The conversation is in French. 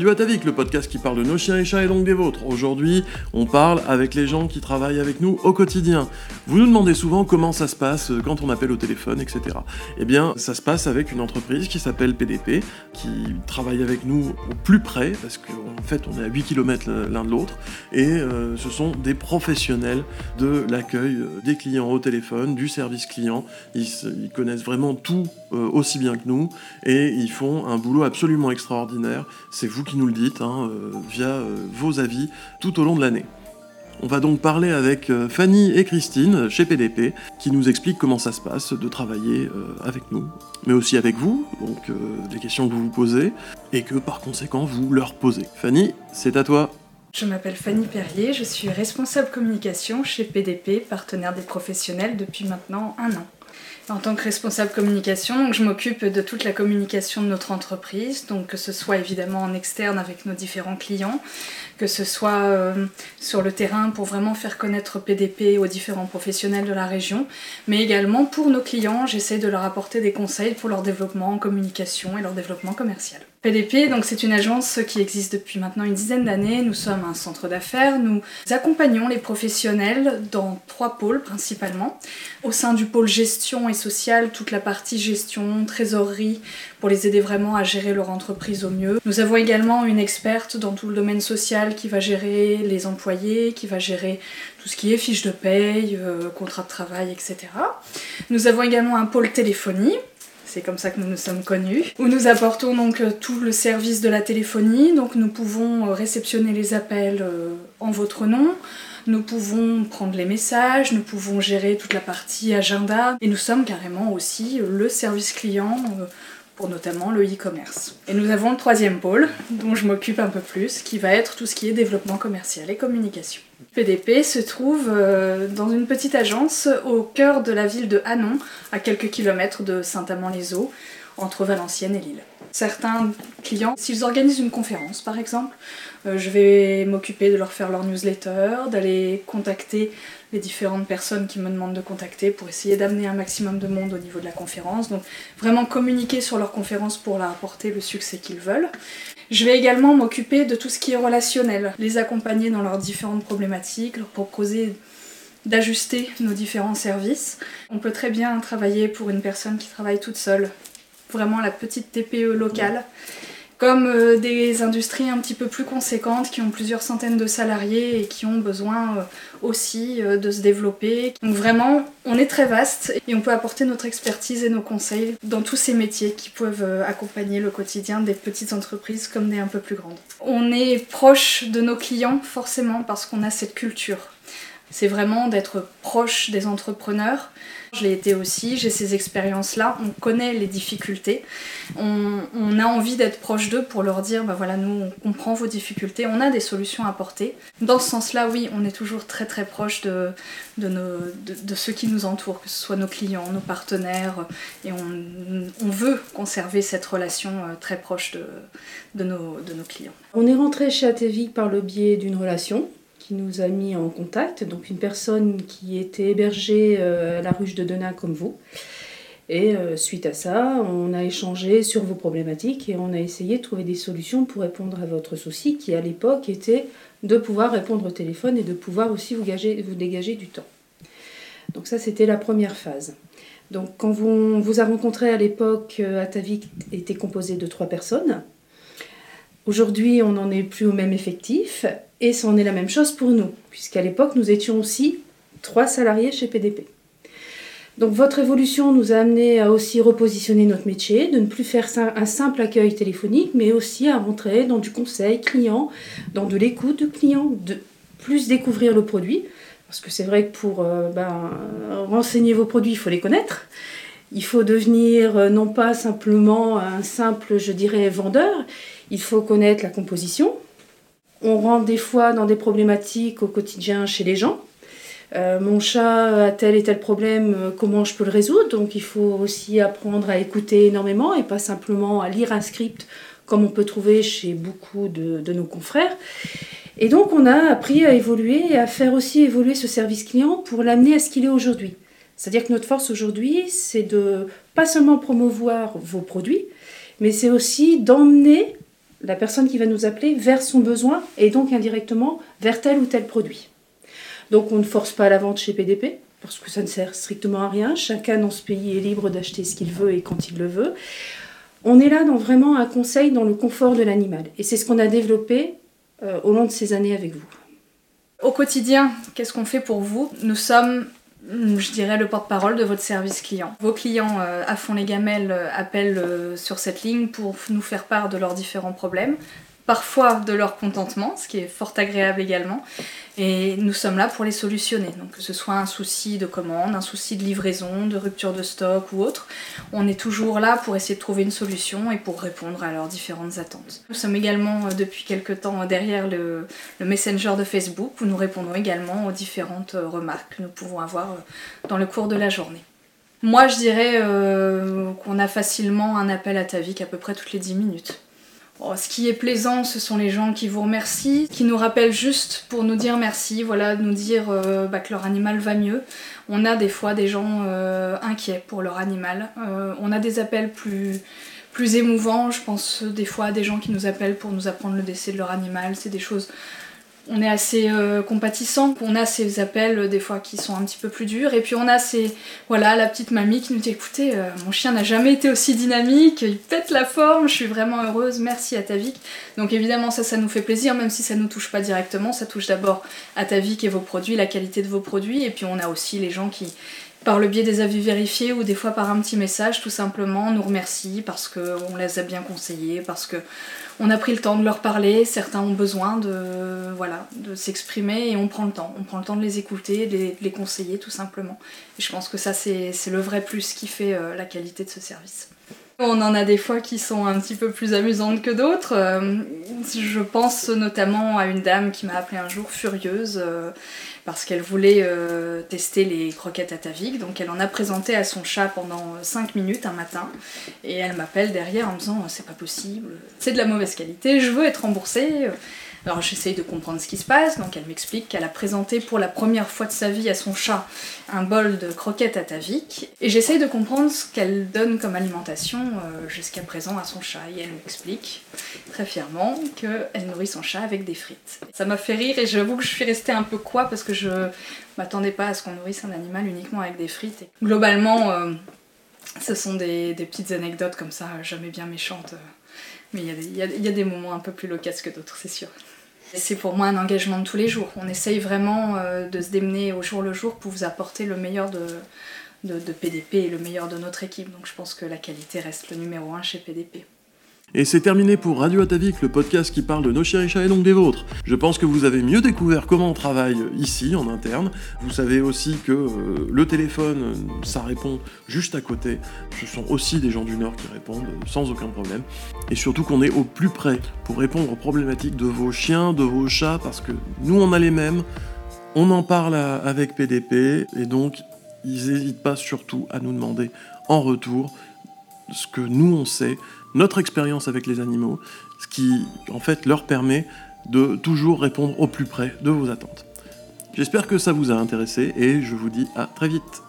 Radio Atavik, le podcast qui parle de nos chiens et chats et donc des vôtres. Aujourd'hui, on parle avec les gens qui travaillent avec nous au quotidien. Vous nous demandez souvent comment ça se passe quand on appelle au téléphone, etc. Eh bien, ça se passe avec une entreprise qui s'appelle PDP, qui travaille avec nous au plus près, parce qu'en fait, on est à 8 km l'un de l'autre, et euh, ce sont des professionnels de l'accueil des clients au téléphone, du service client. Ils, connaissent vraiment tout euh, aussi bien que nous, et ils font un boulot absolument extraordinaire. C'est vous qui nous le dites, hein, euh, via euh, vos avis tout au long de l'année. On va donc parler avec Fanny et Christine chez PDP qui nous expliquent comment ça se passe de travailler avec nous, mais aussi avec vous, donc des questions que vous vous posez et que par conséquent vous leur posez. Fanny, c'est à toi. Je m'appelle Fanny Perrier, je suis responsable communication chez PDP, partenaire des professionnels depuis maintenant un an en tant que responsable communication, je m'occupe de toute la communication de notre entreprise, donc que ce soit évidemment en externe avec nos différents clients, que ce soit euh, sur le terrain pour vraiment faire connaître PDP aux différents professionnels de la région, mais également pour nos clients, j'essaie de leur apporter des conseils pour leur développement en communication et leur développement commercial. PDP, donc c'est une agence qui existe depuis maintenant une dizaine d'années. Nous sommes un centre d'affaires. Nous accompagnons les professionnels dans trois pôles principalement. Au sein du pôle gestion et social, toute la partie gestion, trésorerie, pour les aider vraiment à gérer leur entreprise au mieux. Nous avons également une experte dans tout le domaine social qui va gérer les employés, qui va gérer tout ce qui est fiches de paye, euh, contrat de travail, etc. Nous avons également un pôle téléphonie c'est comme ça que nous nous sommes connus, où nous apportons donc euh, tout le service de la téléphonie, donc nous pouvons euh, réceptionner les appels euh, en votre nom, nous pouvons prendre les messages, nous pouvons gérer toute la partie agenda, et nous sommes carrément aussi le service client pour notamment le e-commerce. Et nous avons le troisième pôle, dont je m'occupe un peu plus, qui va être tout ce qui est développement commercial et communication. PDP se trouve euh, dans une petite agence au cœur de la ville de Hanon, à quelques kilomètres de Saint-Amand-les-Eaux, entre Valenciennes et Lille. Certains clients, s'ils organisent une conférence par exemple, je vais m'occuper de leur faire leur newsletter, d'aller contacter les différentes personnes qui me demandent de contacter pour essayer d'amener un maximum de monde au niveau de la conférence. Donc vraiment communiquer sur leur conférence pour leur apporter le succès qu'ils veulent. Je vais également m'occuper de tout ce qui est relationnel, les accompagner dans leurs différentes problématiques, leur proposer d'ajuster nos différents services. On peut très bien travailler pour une personne qui travaille toute seule, vraiment la petite TPE locale comme euh, des industries un petit peu plus conséquentes qui ont plusieurs centaines de salariés et qui ont besoin euh, aussi euh, de se développer. Donc vraiment, on est très vaste et on peut apporter notre expertise et nos conseils dans tous ces métiers qui peuvent accompagner le quotidien des petites entreprises comme des un peu plus grandes. On est proche de nos clients forcément parce qu'on a cette culture. C'est vraiment d'être proche des entrepreneurs. Je l'ai été aussi, j'ai ces expériences-là, on connaît les difficultés, on, a envie d'être proche d'eux pour leur dire, bah voilà, nous on comprend vos difficultés, on a des solutions à apporter. Dans ce sens-là, oui, on est toujours très très proche de, de, nos, de, ceux qui nous entourent, que ce soit nos clients, nos partenaires, et on, veut conserver cette relation euh, très proche de, de, nos, clients. On est rentré chez Atevic par le biais d'une relation nous a mis en contact, donc une personne qui était hébergée euh, à la ruche de Denain comme vous. Et euh, suite à ça, on a échangé sur vos problématiques et on a essayé de trouver des solutions pour répondre à votre souci qui à l'époque était de pouvoir répondre au téléphone et de pouvoir aussi vous, vous dégager du temps. Donc ça c'était la première phase. Donc quand vous, vous a rencontré à l'époque, euh, Atavik était composé de trois personnes. Aujourd'hui, on n'en est plus au même effectif et c'en est la même chose pour nous, puisqu'à l'époque, nous étions aussi trois salariés chez PDP. Donc votre évolution nous a amené à aussi repositionner notre métier, de ne plus faire un simple accueil téléphonique, mais aussi à rentrer dans du conseil client, dans de l'écoute client, de plus découvrir le produit. Parce que c'est vrai que pour euh, ben, renseigner vos produits, il faut les connaître. Il faut devenir euh, non pas simplement un simple, je dirais, vendeur, il faut connaître la composition. On rentre des fois dans des problématiques au quotidien chez les gens. Euh, mon chat a tel et tel problème, euh, comment je peux le résoudre? Donc il faut aussi apprendre à écouter énormément et pas simplement à lire un script comme on peut trouver chez beaucoup de, de nos confrères. Et donc on a appris à évoluer et à faire aussi évoluer ce service client pour l'amener à ce qu'il est aujourd'hui. C'est-à-dire que notre force aujourd'hui, c'est de pas seulement promouvoir vos produits, mais c'est aussi d'emmener la personne qui va nous appeler vers son besoin et donc indirectement vers tel ou tel produit. Donc on ne force pas la vente chez PDP parce que ça ne sert strictement à rien. Chacun dans ce pays est libre d'acheter ce qu'il veut et quand il le veut. On est là dans vraiment un conseil dans le confort de l'animal et c'est ce qu'on a développé euh, au long de ces années avec vous. Au quotidien, qu'est-ce qu'on fait pour vous? Nous sommes je dirais le porte-parole de votre service client. Vos clients euh, à fond les gamelles euh, appellent euh, sur cette ligne pour nous faire part de leurs différents problèmes, parfois de leur contentement, ce qui est fort agréable également. Et nous sommes là pour les solutionner. Donc que ce soit un souci de commande, un souci de livraison, de rupture de stock ou autre, on est toujours là pour essayer de trouver une solution et pour répondre à leurs différentes attentes. Nous sommes également euh, depuis quelques temps derrière le, Messenger de Facebook où nous répondons également aux différentes euh, remarques que nous pouvons avoir euh, dans le cours de la journée. Moi, je dirais qu'on a facilement un appel à ta vie à peu près toutes les 10 minutes. Oh, ce qui est plaisant, ce sont les gens qui vous remercient, qui nous rappellent juste pour nous dire merci, voilà, nous dire euh, bah, que leur animal va mieux. On a des fois des gens euh, inquiets pour leur animal. Euh, on a des appels plus, plus émouvants, je pense des fois à des gens qui nous appellent pour nous apprendre le décès de leur animal. C'est des choses on est assez euh, compatissant. On a ces appels euh, des fois qui sont un petit peu plus durs. Et puis on a ces, voilà, la petite mamie qui nous dit écoutez, euh, mon chien n'a jamais été aussi dynamique, il pète la forme, je suis vraiment heureuse, merci à Tavik. Donc évidemment ça, ça nous fait plaisir, même si ça nous touche pas directement. Ça touche d'abord à Tavik et vos produits, la qualité de vos produits. Et puis on a aussi les gens qui, par le biais des avis vérifiés ou des fois par un petit message, tout simplement nous remercient parce qu'on les a bien conseillés, parce que on a pris le temps de leur parler. Certains ont besoin de de s'exprimer et on prend le temps. On prend le temps de les écouter, de les, conseiller tout simplement. Et je pense que ça c'est le vrai plus qui fait euh, la qualité de ce service. On en a des fois qui sont un petit peu plus amusantes que d'autres. Euh, je pense notamment à une dame qui m'a appelé un jour furieuse euh, parce qu'elle voulait euh, tester les croquettes à Tavik. Donc elle en a présenté à son chat pendant 5 minutes un matin. Et elle m'appelle derrière en me disant c'est pas possible, c'est de la mauvaise qualité, je veux être remboursée. Alors j'essaye de comprendre ce qui se passe, donc elle m'explique qu'elle a présenté pour la première fois de sa vie à son chat un bol de croquettes à Tavik, et j'essaye de comprendre ce qu'elle donne comme alimentation euh, jusqu'à présent à son chat, et elle m'explique très fièrement qu'elle nourrit son chat avec des frites. Ça m'a fait rire et j'avoue que je suis restée un peu quoi parce que je m'attendais pas à ce qu'on nourrisse un animal uniquement avec des frites. globalement, euh, ce sont des, petites anecdotes comme ça, jamais bien méchantes. Euh, mais il y, a des moments un peu plus loquaces que d'autres, c'est sûr. C'est pour moi un engagement de tous les jours. On essaye vraiment euh, de se démener au jour le jour pour vous apporter le meilleur de, PDP et le meilleur de notre équipe. Donc je pense que la qualité reste le numéro un chez PDP. Et c'est terminé pour Radio Atavik, le podcast qui parle de nos chéris chats et donc des vôtres. Je pense que vous avez mieux découvert comment on travaille ici, en interne. Vous savez aussi que euh, le téléphone, ça répond juste à côté. Ce sont aussi des gens du Nord qui répondent sans aucun problème. Et surtout qu'on est au plus près pour répondre aux problématiques de vos chiens, de vos chats, parce que nous on a les mêmes. On en parle avec PDP, et donc ils n'hésitent pas surtout à nous demander en retour ce que nous on sait, notre expérience avec les animaux, ce qui en fait leur permet de toujours répondre au plus près de vos attentes. J'espère que ça vous a intéressé et je vous dis à très vite.